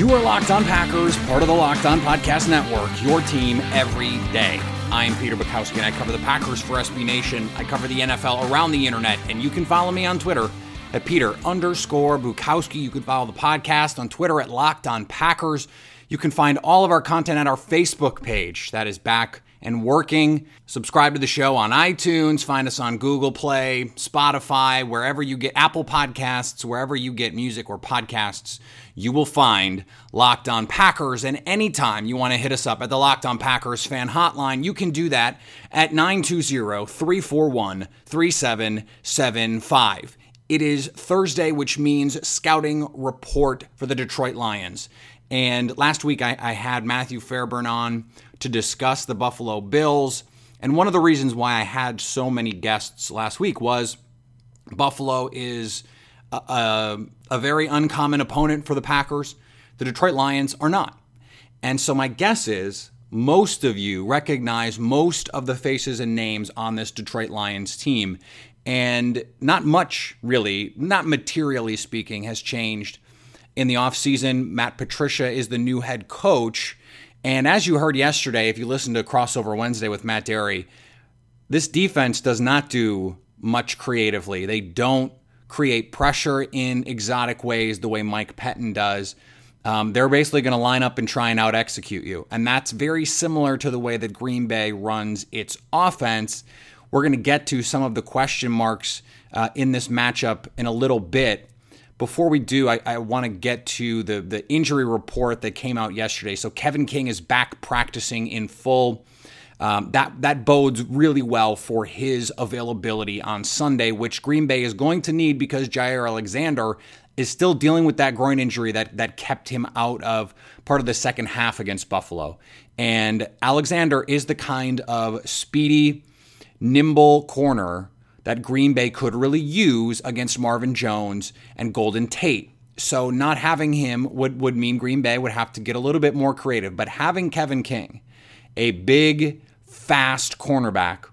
You are Locked On Packers, part of the Locked On Podcast Network, your team every day. I'm Peter Bukowski, and I cover the Packers for SB Nation. I cover the NFL around the internet, and you can follow me on Twitter at Peter underscore Bukowski. You can follow the podcast on Twitter at Locked On Packers. You can find all of our content at our Facebook page. That is back and working. Subscribe to the show on iTunes, find us on Google Play, Spotify, wherever you get Apple Podcasts, wherever you get music or podcasts, you will find Locked On Packers. And anytime you want to hit us up at the Locked On Packers fan hotline, you can do that at 920 341 3775. It is Thursday, which means scouting report for the Detroit Lions. And last week I, I, had Matthew Fairburn on to discuss the Buffalo Bills. And one of the reasons why I had so many guests last week was Buffalo is a, a, very uncommon opponent for the Packers. The Detroit Lions are not. And so my guess is most of you recognize most of the faces and names on this Detroit Lions team. And not much, really, not materially speaking, has changed in the offseason. Matt Patricia is the new head coach. And as you heard yesterday, if you listened to Crossover Wednesday with Matt Derry, this defense does not do much creatively. They don't create pressure in exotic ways the way Mike Pettine does. Um, they're basically going to line up and try and out execute you. And that's very similar to the way that Green Bay runs its offense. We're going to get to some of the question marks uh, in this matchup in a little bit before we do, I, I want to get to the the injury report that came out yesterday. So Kevin King is back practicing in full. Um, that that bodes really well for his availability on Sunday, which Green Bay is going to need because Jaire Alexander is still dealing with that groin injury that that kept him out of part of the second half against Buffalo. And Alexander is the kind of speedy, nimble corner that Green Bay could really use against Marvin Jones and Golden Tate. So not having him would, would mean Green Bay would have to get a little bit more creative. But having Kevin King, a big, fast cornerback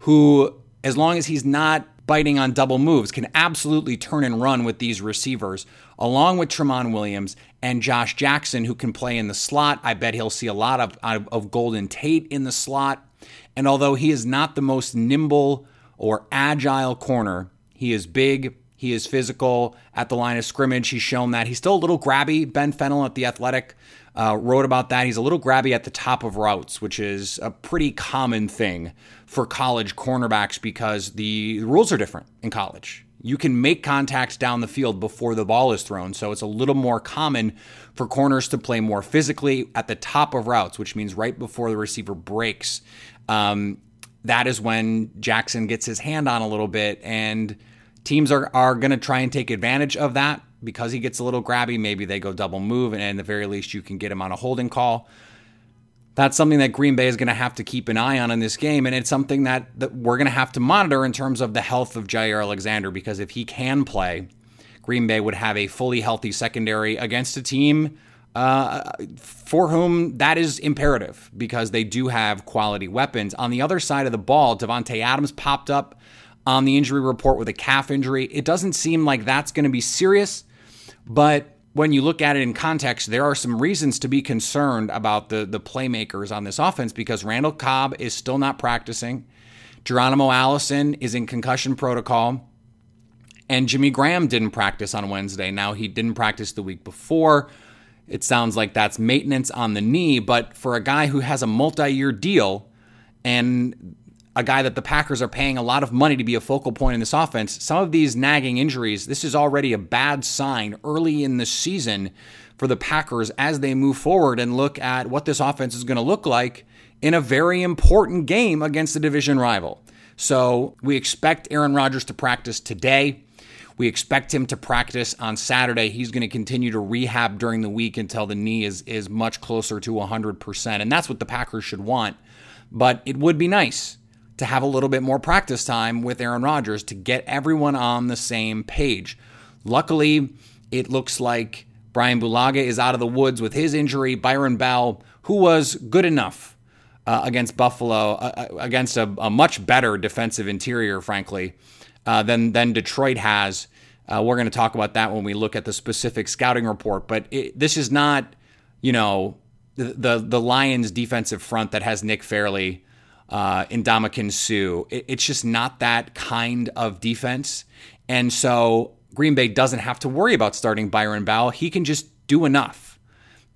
who, as long as he's not biting on double moves, can absolutely turn and run with these receivers, along with Tramon Williams and Josh Jackson, who can play in the slot. I bet he'll see a lot of, of Golden Tate in the slot. And although he is not the most nimble or agile corner. He is big. He is physical at the line of scrimmage. He's shown that. He's still a little grabby. Ben Fennell at The Athletic uh, wrote about that. He's a little grabby at the top of routes, which is a pretty common thing for college cornerbacks because the rules are different in college. You can make contact down the field before the ball is thrown. So it's a little more common for corners to play more physically at the top of routes, which means right before the receiver breaks. Um, that is when Jackson gets his hand on a little bit, and teams are, are going to try and take advantage of that because he gets a little grabby. Maybe they go double move, and at the very least, you can get him on a holding call. That's something that Green Bay is going to have to keep an eye on in this game, and it's something that, that we're going to have to monitor in terms of the health of Jaire Alexander because if he can play, Green Bay would have a fully healthy secondary against a team uh, for whom that is imperative because they do have quality weapons. On the other side of the ball, Davante Adams popped up on the injury report with a calf injury. It doesn't seem like that's going to be serious, but when you look at it in context, there are some reasons to be concerned about the the playmakers on this offense because Randall Cobb is still not practicing. Geronimo Allison is in concussion protocol. And Jimmy Graham didn't practice on Wednesday. Now, he didn't practice the week before. It sounds like that's maintenance on the knee, but for a guy who has a multi year deal and a guy that the Packers are paying a lot of money to be a focal point in this offense, some of these nagging injuries, this is already a bad sign early in the season for the Packers as they move forward and look at what this offense is going to look like in a very important game against a division rival. So we expect Aaron Rodgers to practice today. We expect him to practice on Saturday. He's going to continue to rehab during the week until the knee is, is much closer to 100%. And that's what the Packers should want. But it would be nice to have a little bit more practice time with Aaron Rodgers to get everyone on the same page. Luckily, it looks like Bryan Bulaga is out of the woods with his injury. Byron Bell, who was good enough uh, against Buffalo, uh, uh against a, a, much better defensive interior, frankly, uh, than than Detroit has. Uh, we're going to talk about that when we look at the specific scouting report. But it, this is not, you know, the, the, the Lions' defensive front that has Nick Fairley uh, Ndamukong Suh. It, it's just not that kind of defense. And so Green Bay doesn't have to worry about starting Byron Bell. He can just do enough.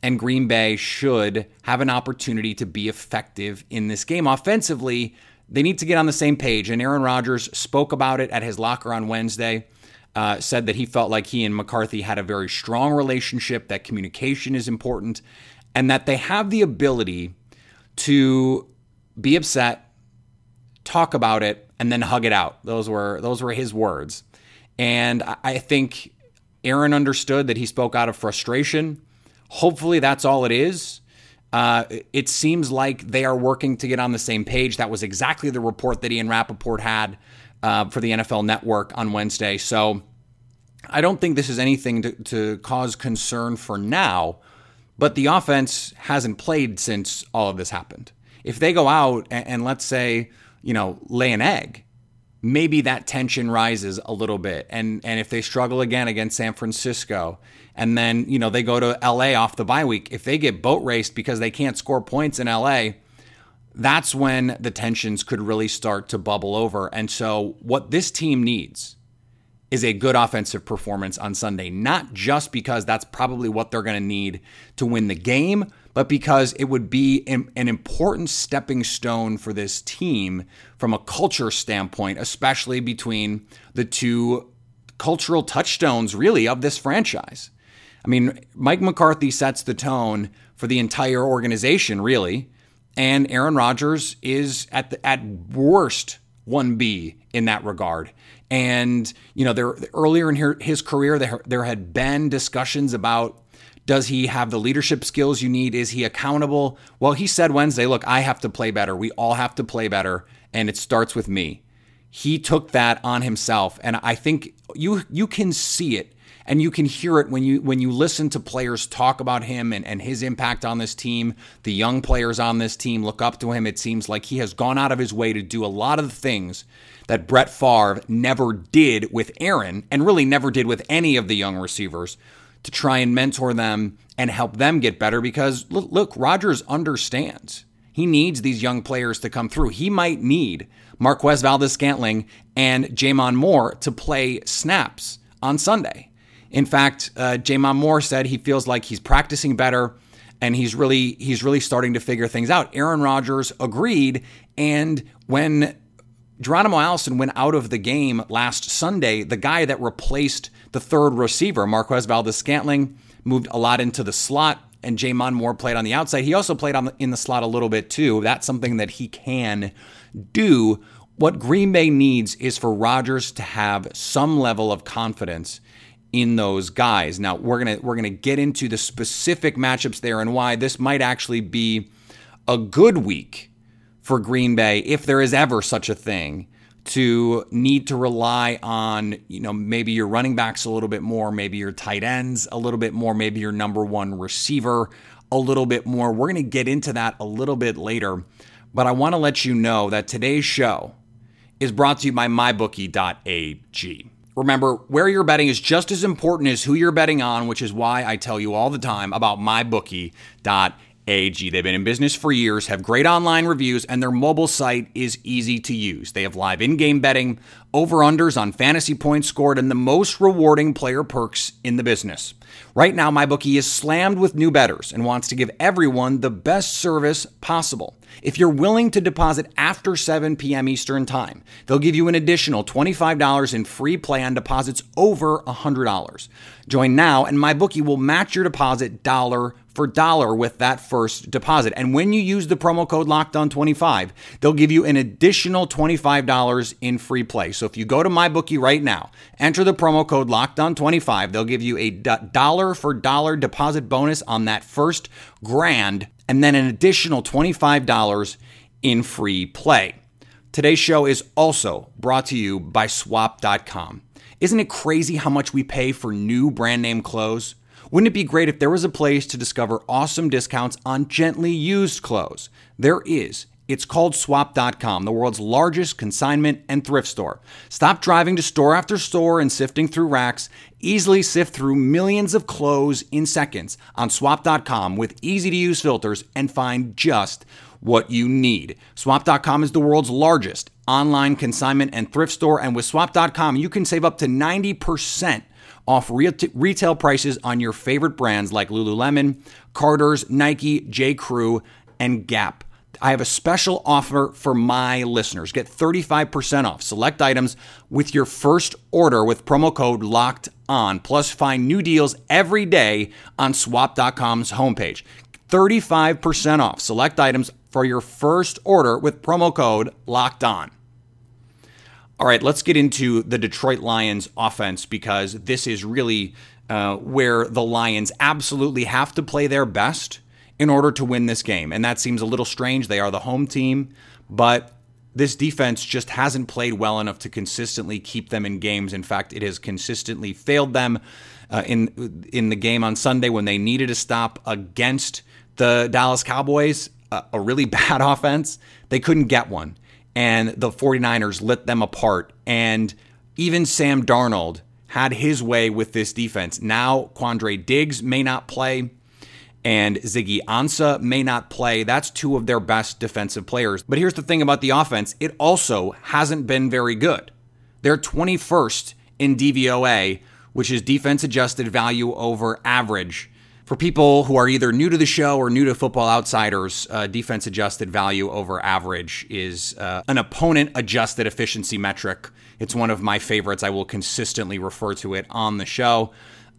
And Green Bay should have an opportunity to be effective in this game. Offensively, they need to get on the same page. And Aaron Rodgers spoke about it at his locker on Wednesday. Uh, said that he felt like he and McCarthy had a very strong relationship, that communication is important, and that they have the ability to be upset, talk about it, and then hug it out. Those were those were his words. And I think Aaron understood that he spoke out of frustration. Hopefully, that's all it is. Uh, it seems like they are working to get on the same page. That was exactly the report that Ian Rapoport had uh, for the NFL Network on Wednesday. So I don't think this is anything to, to cause concern for now, but the offense hasn't played since all of this happened. If they go out and, and let's say, you know, lay an egg, maybe that tension rises a little bit. And and if they struggle again against San Francisco, and then you know they go to LA off the bye week, if they get boat raced because they can't score points in LA, that's when the tensions could really start to bubble over. And so what this team needs is a good offensive performance on Sunday, not just because that's probably what they're going to need to win the game, but because it would be an, important stepping stone for this team from a culture standpoint, especially between the two cultural touchstones, really, of this franchise. I mean, Mike McCarthy sets the tone for the entire organization, really, and Aaron Rodgers is at the, at worst 1B in that regard. And you know, there earlier in his career, there there had been discussions about does he have the leadership skills you need? Is he accountable? Well, he said Wednesday, look, I have to play better. We all have to play better, and it starts with me. He took that on himself, and I think you you can see it and you can hear it when you when you listen to players talk about him and, and his impact on this team. The young players on this team look up to him. It seems like he has gone out of his way to do a lot of the things that Brett Favre never did with Aaron, and really never did with any of the young receivers to try and mentor them and help them get better because look, look Rodgers understands. He needs these young players to come through. He might need Marquez Valdes Scantling and J'Mon Moore to play snaps on Sunday. In fact, uh, J'Mon Moore said he feels like he's practicing better and he's really he's really starting to figure things out. Aaron Rodgers agreed, and when Geronimo Allison went out of the game last Sunday, the guy that replaced the third receiver, Marquez Valdes Scantling, moved a lot into the slot, and J'Mon Moore played on the outside. He also played on the, in the slot a little bit too. That's something that he can do. What Green Bay needs is for Rodgers to have some level of confidence in those guys. Now we're gonna we're gonna get into the specific matchups there and why this might actually be a good week for Green Bay if there is ever such a thing to need to rely on, you know, maybe your running backs a little bit more, maybe your tight ends a little bit more, maybe your number one receiver a little bit more. We're going to get into that a little bit later, but I want to let you know that today's show is brought to you by mybookie.ag. Remember, where you're betting is just as important as who you're betting on, which is why I tell you all the time about mybookie.ag. AG. They've been in business for years, have great online reviews, and their mobile site is easy to use. They have live in game betting, over unders on fantasy points scored, and the most rewarding player perks in the business. Right now, MyBookie is slammed with new bettors and wants to give everyone the best service possible. If you're willing to deposit after 7 p.m. Eastern Time, they'll give you an additional $25 in free play on deposits over $100. Join now, and MyBookie will match your deposit dollar for dollar with that first deposit. And when you use the promo code LOCKEDON25, they'll give you an additional $25 in free play. So if you go to MyBookie right now, enter the promo code LOCKEDON25, they'll give you a dollar for dollar deposit bonus on that first grand and then an additional $25 in free play. Today's show is also brought to you by swap.com. Isn't it crazy how much we pay for new brand name clothes? Wouldn't it be great if there was a place to discover awesome discounts on gently used clothes? There is. It's called swap.com, the world's largest consignment and thrift store. Stop driving to store after store and sifting through racks. Easily sift through millions of clothes in seconds on swap.com with easy to use filters and find just what you need. Swap.com is the world's largest online consignment and thrift store, and with swap.com, you can save up to 90% off retail prices on your favorite brands like Lululemon, Carter's, Nike, J. Crew, and Gap. I have a special offer for my listeners. Get 35% off select items with your first order with promo code LOCKED ON. Plus, find new deals every day on swap.com's homepage. 35% off select items for your first order with promo code LOCKED ON. All right, let's get into the Detroit Lions offense because this is really uh, where the Lions absolutely have to play their best in order to win this game. And that seems a little strange. They are the home team, but this defense just hasn't played well enough to consistently keep them in games. In fact, it has consistently failed them uh, in in the game on Sunday when they needed a stop against the Dallas Cowboys, uh, a really bad offense. They couldn't get one and the 49ers lit them apart. And even Sam Darnold had his way with this defense. Now, Quandre Diggs may not play, and Ziggy Ansah may not play. That's two of their best defensive players. But here's the thing about the offense it also hasn't been very good. They're 21st in DVOA, which is defense adjusted value over average for people who are either new to the show or new to Football Outsiders, uh, defense adjusted value over average is uh, an opponent adjusted efficiency metric. It's one of my favorites. I will consistently refer to it on the show.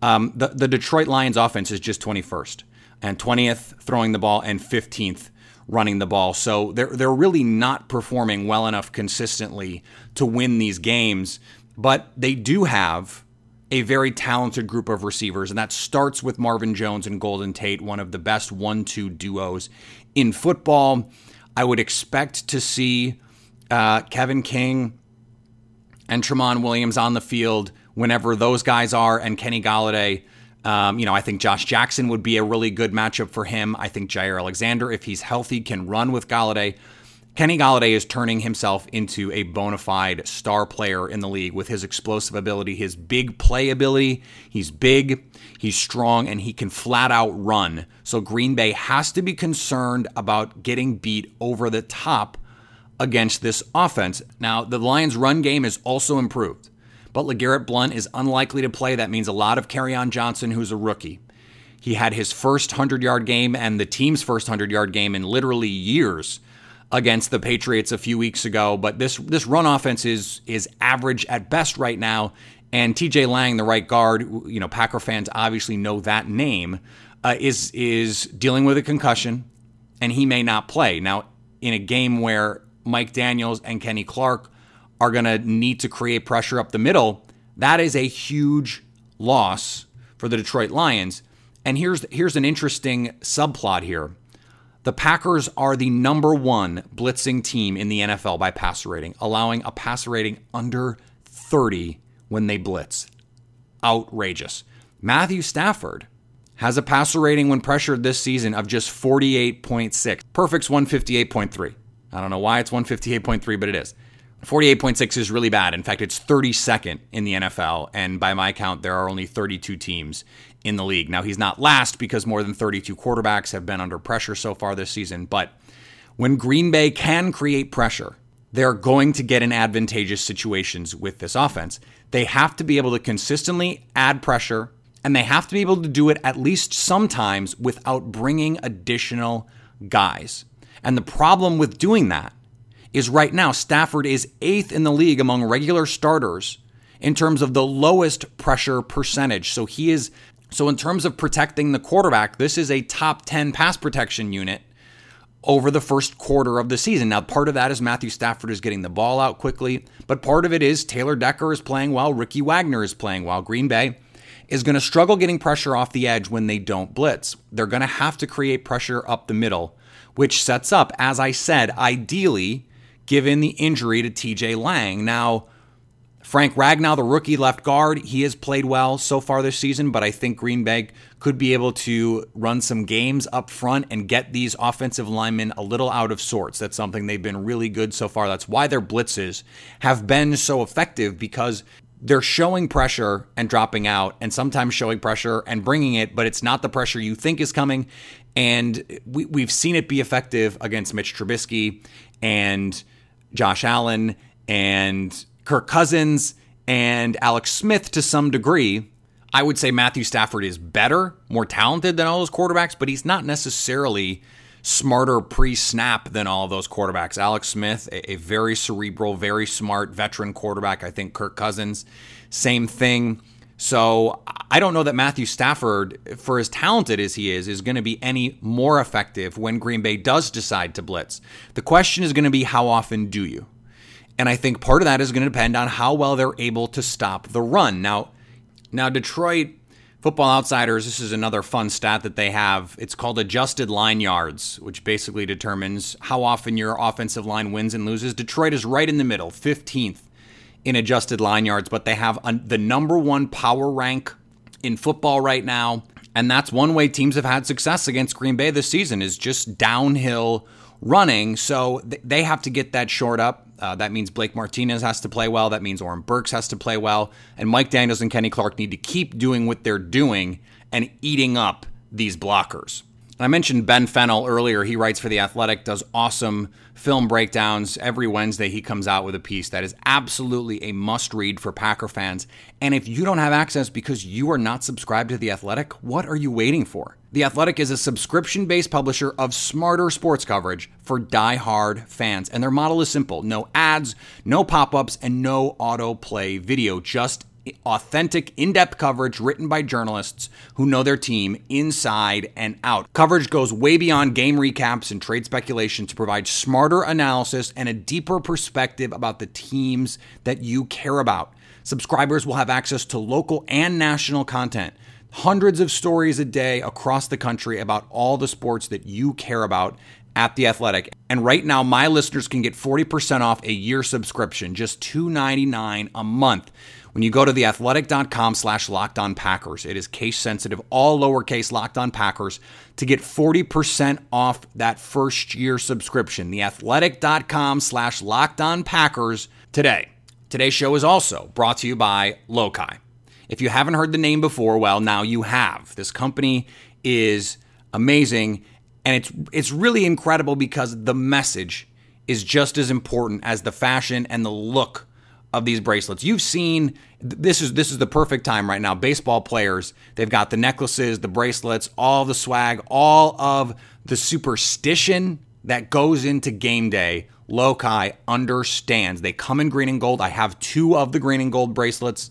Um, the, the Detroit Lions offense is just 21st and 20th throwing the ball and 15th running the ball. So they're they're really not performing well enough consistently to win these games, but they do have a very talented group of receivers, and that starts with Marvin Jones and Golden Tate, one of the best one two duos in football. I would expect to see uh, Kevin King and Tramon Williams on the field whenever those guys are, and Kenny Golladay. Um, you know, I think Josh Jackson would be a really good matchup for him. I think Jaire Alexander, if he's healthy, can run with Golladay. Kenny Golladay is turning himself into a bona fide star player in the league with his explosive ability, his big play ability. He's big, he's strong, and he can flat out run. So Green Bay has to be concerned about getting beat over the top against this offense. Now, the Lions' run game is also improved, but LeGarrette Blunt is unlikely to play. That means a lot of Kerryon Johnson, who's a rookie. He had his first 100 yard game and the team's first 100 yard game in literally years against the Patriots a few weeks ago. But this this run offense is is average at best right now. And T.J. Lang, the right guard, you know, Packer fans obviously know that name, uh, is is dealing with a concussion, and he may not play now in a game where Mike Daniels and Kenny Clark are going to need to create pressure up the middle. That is a huge loss for the Detroit Lions. And here's here's an interesting subplot here. The Packers are the number one blitzing team in the NFL by passer rating, allowing a passer rating under 30 when they blitz. Outrageous. Matthew Stafford has a passer rating when pressured this season of just 48.6. Perfect's 158.3. I don't know why it's 158.3, but it is. 48.6 is really bad. In fact, it's 32nd in the NFL. And by my count, there are only 32 teams in the league. Now, he's not last because more than 32 quarterbacks have been under pressure so far this season, but when Green Bay can create pressure, they're going to get in advantageous situations with this offense. They have to be able to consistently add pressure, and they have to be able to do it at least sometimes without bringing additional guys. And the problem with doing that is right now, Stafford is eighth in the league among regular starters in terms of the lowest pressure percentage. So he is, so in terms of protecting the quarterback, this is a top 10 pass protection unit over the first quarter of the season. Now, part of that is Matthew Stafford is getting the ball out quickly, but part of it is Taylor Decker is playing well, Ricky Wagner is playing well. Green Bay is going to struggle getting pressure off the edge when they don't blitz. They're going to have to create pressure up the middle, which sets up, as I said, ideally, given the injury to TJ Lang. Now, Frank Ragnow, the rookie left guard, he has played well so far this season, but I think Green Bay could be able to run some games up front and get these offensive linemen a little out of sorts. That's something they've been really good so far. That's why their blitzes have been so effective because they're showing pressure and dropping out, and sometimes showing pressure and bringing it, but it's not the pressure you think is coming. And we, we've seen it be effective against Mitch Trubisky and Josh Allen and Kirk Cousins and Alex Smith to some degree. I would say Matthew Stafford is better, more talented than all those quarterbacks, but he's not necessarily smarter pre snap than all those quarterbacks. Alex Smith, a, a, very cerebral, very smart veteran quarterback. I think Kirk Cousins, same thing. So I don't know that Matthew Stafford, for as talented as he is, is going to be any more effective when Green Bay does decide to blitz. The question is going to be how often do you? And I think part of that is going to depend on how well they're able to stop the run. Now, now Detroit Football Outsiders, this is another fun stat that they have. It's called adjusted line yards, which basically determines how often your offensive line wins and loses. Detroit is right in the middle, 15th in adjusted line yards, but they have the number one power rank in football right now. And that's one way teams have had success against Green Bay this season is just downhill running. So they have to get that short up. Uh, that means Blake Martinez has to play well. That means Oren Burks has to play well. And Mike Daniels and Kenny Clark need to keep doing what they're doing and eating up these blockers. I mentioned Ben Fennell earlier. He writes for The Athletic, does awesome film breakdowns. Every Wednesday, he comes out with a piece that is absolutely a must read for Packer fans. And if you don't have access because you are not subscribed to The Athletic, what are you waiting for? The Athletic is a subscription based publisher of smarter sports coverage for die-hard fans. And their model is simple no ads, no pop ups, and no autoplay video. Just authentic, in depth coverage written by journalists who know their team inside and out. Coverage goes way beyond game recaps and trade speculation to provide smarter analysis and a deeper perspective about the teams that you care about. Subscribers will have access to local and national content. Hundreds of stories a day across the country about all the sports that you care about at The Athletic. And right now, my listeners can get 40% off a year subscription, just $2.99 a month. When you go to theathletic.com slash locked on Packers, it is case sensitive, all lowercase locked on Packers to get 40% off that first year subscription. Theathletic.com slash locked on Packers today. Today's show is also brought to you by Lokai. If you haven't heard the name before, well, now you have. This company is amazing and it's it's really incredible because the message is just as important as the fashion and the look of these bracelets. You've seen this is this is the perfect time right now. Baseball players, they've got the necklaces, the bracelets, all the swag, all of the superstition that goes into game day. Lokai understands. They come in green and gold. I have two of the green and gold bracelets.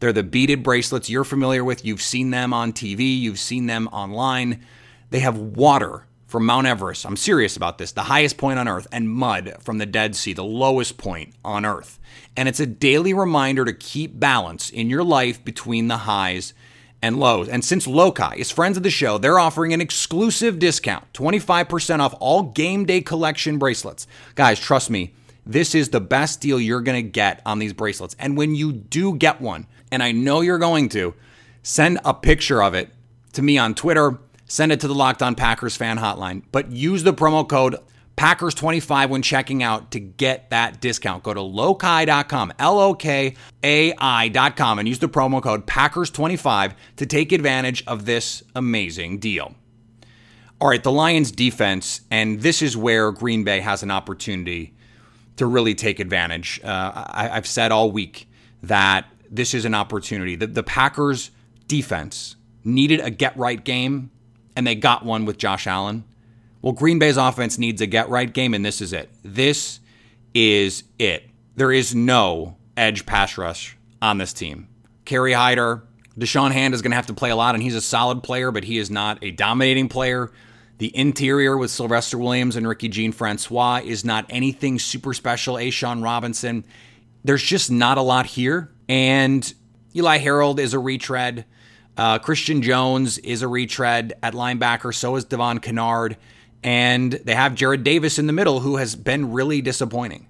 They're the beaded bracelets you're familiar with. You've seen them on TV, you've seen them online. They have water from Mount Everest. I'm serious about this. The highest point on Earth, and mud from the Dead Sea, the lowest point on Earth. And it's a daily reminder to keep balance in your life between the highs and lows. And since Lokai is friends of the show, they're offering an exclusive discount 25% off all game day collection bracelets. Guys, trust me, this is the best deal you're going to get on these bracelets. And when you do get one, and I know you're going to, send a picture of it to me on Twitter send it to the Locked On Packers fan hotline. But use the promo code Packers 25 when checking out to get that discount. Go to lokai.com, L O K A I.com, and use the promo code Packers25 to take advantage of this amazing deal. All right, the Lions defense, and this is where Green Bay has an opportunity to really take advantage. Uh, I, have said all week that this is an opportunity. The, the Packers defense needed a get right game, and they got one with Josh Allen. Well, Green Bay's offense needs a get right game, and this is it. This is it. There is no edge pass rush on this team. Kerry Hyder, Da'Shawn Hand is going to have to play a lot, and he's a solid player, but he is not a dominating player. The interior with Sylvester Williams and Ricky Jean Francois is not anything super special. A'Shawn Robinson, there's just not a lot here. And Eli Harold is a retread. Uh, Christian Jones is a retread at linebacker. So is Devon Kennard. And they have Jarrad Davis in the middle, who has been really disappointing.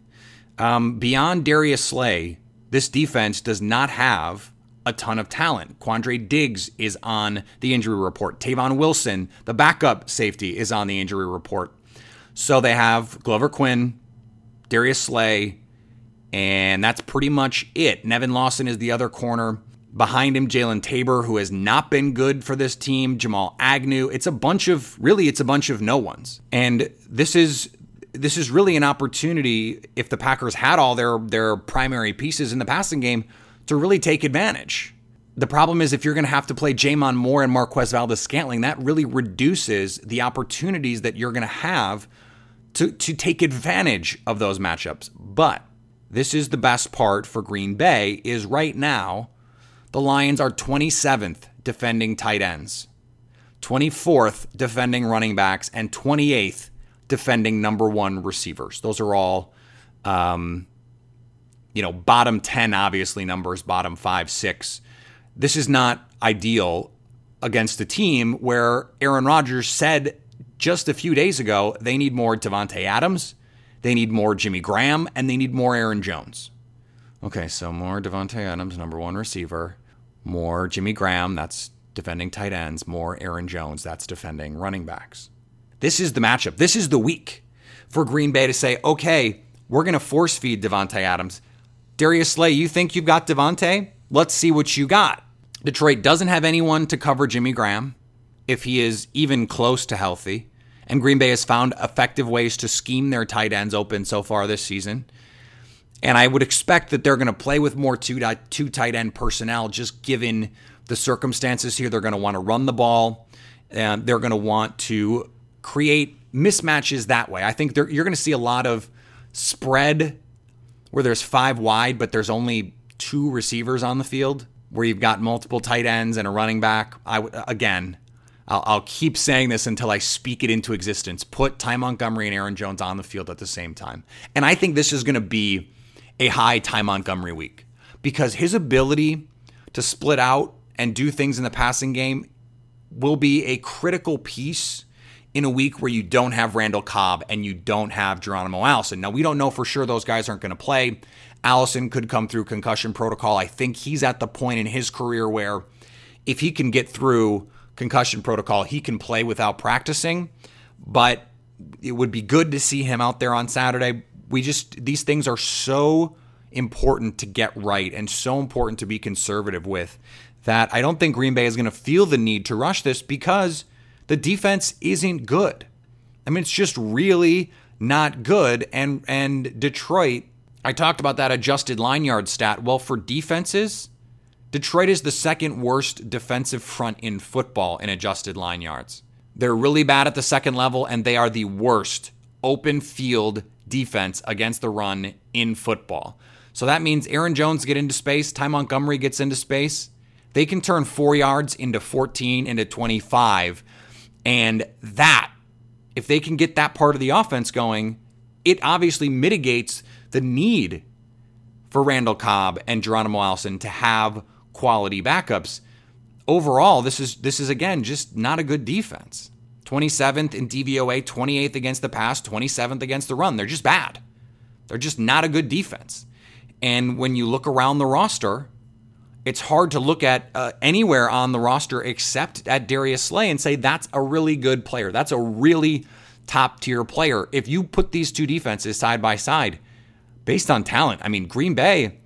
Um, beyond Darius Slay, this defense does not have a ton of talent. Quandre Diggs is on the injury report. Tavon Wilson, the backup safety, is on the injury report. So they have Glover Quin, Darius Slay, and that's pretty much it. Nevin Lawson is the other corner. Behind him, Jalen Tabor, who has not been good for this team, Jamal Agnew. It's a bunch of really, it's a bunch of no ones. And this is this is really an opportunity if the Packers had all their their primary pieces in the passing game to really take advantage. The problem is if you're going to have to play J'Mon Moore and Marquez Valdes Scantling, that really reduces the opportunities that you're going to have to, to take advantage of those matchups. But this is the best part for Green Bay is right now the Lions are 27th defending tight ends, 24th defending running backs, and 28th defending number one receivers. Those are all um, you know, bottom 10, obviously, numbers, bottom five, six. This is not ideal against a team where Aaron Rodgers said just a few days ago they need more Davante Adams, they need more Jimmy Graham, and they need more Aaron Jones. Okay, so more Davante Adams, number one receiver, more Jimmy Graham, that's defending tight ends, more Aaron Jones, that's defending running backs. This is the matchup. This is the week for Green Bay to say, okay, we're going to force feed Davante Adams. Darius Slay, you think you've got Davante? Let's see what you got. Detroit doesn't have anyone to cover Jimmy Graham if he is even close to healthy. And Green Bay has found effective ways to scheme their tight ends open so far this season. And I would expect that they're going to play with more two, two tight end personnel, just given the circumstances here. They're going to want to run the ball, and they're going to want to create mismatches that way. I think you're going to see a lot of spread where there's five wide, but there's only two receivers on the field, where you've got multiple tight ends and a running back. I again, I'll, I'll keep saying this until I speak it into existence. Put Ty Montgomery and Aaron Jones on the field at the same time, and I think this is going to be a high Ty Montgomery week because his ability to split out and do things in the passing game will be a critical piece in a week where you don't have Randall Cobb and you don't have Geronimo Allison. Now, we don't know for sure those guys aren't going to play. Allison could come through concussion protocol. I think he's at the point in his career where if he can get through concussion protocol, he can play without practicing. But it would be good to see him out there on Saturday. We just, these things are so important to get right and so important to be conservative with that I don't think Green Bay is going to feel the need to rush this because the defense isn't good. I mean, it's just really not good. And and Detroit, I talked about that adjusted line yard stat. Well, for defenses, Detroit is the second worst defensive front in football in adjusted line yards. They're really bad at the second level, and they are the worst open field defense against the run in football. So that means Aaron Jones get into space, Ty Montgomery gets into space. They can turn four yards into 14 into 25 and that, if they can get that part of the offense going, it obviously mitigates the need for Randall Cobb and Geronimo Allison to have quality backups. Overall, this is this is again just not a good defense. 27th in DVOA, 28th against the pass, 27th against the run. They're just bad. They're just not a good defense. And when you look around the roster, it's hard to look at uh, anywhere on the roster except at Darius Slay and say that's a really good player. That's a really top tier player. If you put these two defenses side by side, based on talent, I mean, Green Bay,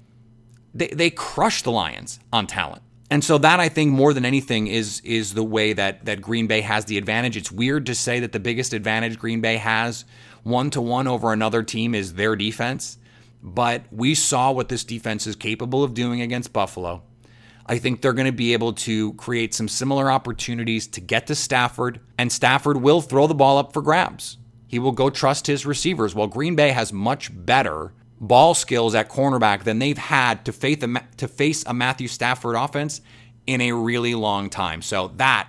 they, they crushed the Lions on talent. And so that I think more than anything is is the way that that Green Bay has the advantage. It's weird to say that the biggest advantage Green Bay has one to one over another team is their defense, but we saw what this defense is capable of doing against Buffalo. I think they're going to be able to create some similar opportunities to get to Stafford, and Stafford will throw the ball up for grabs. He will go trust his receivers. While Green Bay has much better ball skills at cornerback than they've had to face a, to face a Matthew Stafford offense in a really long time. So that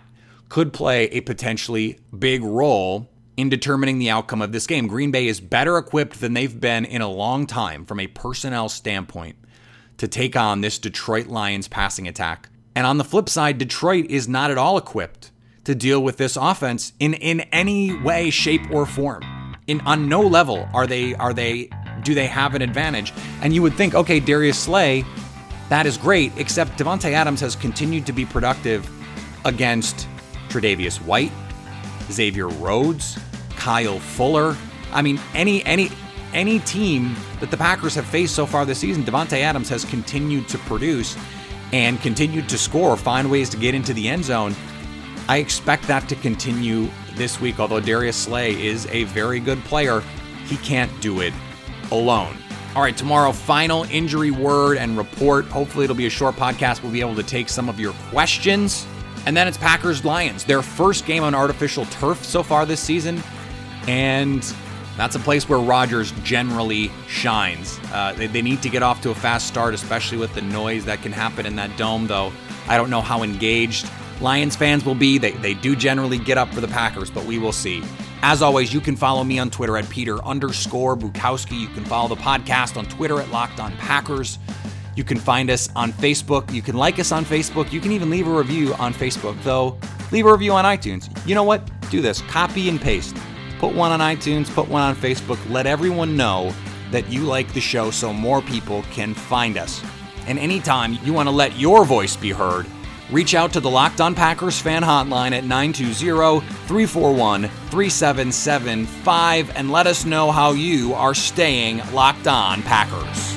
could play a potentially big role in determining the outcome of this game. Green Bay is better equipped than they've been in a long time from a personnel standpoint to take on this Detroit Lions passing attack. And on the flip side, Detroit is not at all equipped to deal with this offense in, in any way, shape, or form. In on no level are they are they do they have an advantage? And you would think, okay, Darius Slay, that is great, except Davante Adams has continued to be productive against Tre'Davious White, Xavier Rhodes, Kyle Fuller. I mean, any any any team that the Packers have faced so far this season, Davante Adams has continued to produce and continued to score, find ways to get into the end zone. I expect that to continue this week, although Darius Slay is a very good player. He can't do it alone. All right, tomorrow, final injury word and report. Hopefully, it'll be a short podcast. We'll be able to take some of your questions. And then it's Packers Lions, their first game on artificial turf so far this season. And that's a place where Rodgers generally shines. Uh, they, they need to get off to a fast start, especially with the noise that can happen in that dome, though. I don't know how engaged Lions fans will be. They, they do generally get up for the Packers, but we will see. As always, you can follow me on Twitter at Peter underscore Bukowski. You can follow the podcast on Twitter at Locked On Packers. You can find us on Facebook. You can like us on Facebook. You can even leave a review on Facebook, though. Leave a review on iTunes. You know what? Do this. Copy and paste. Put one on iTunes, put one on Facebook. Let everyone know that you like the show so more people can find us. And anytime you want to let your voice be heard, reach out to the Locked On Packers fan hotline at 920 341 3775 and let us know how you are staying locked on Packers.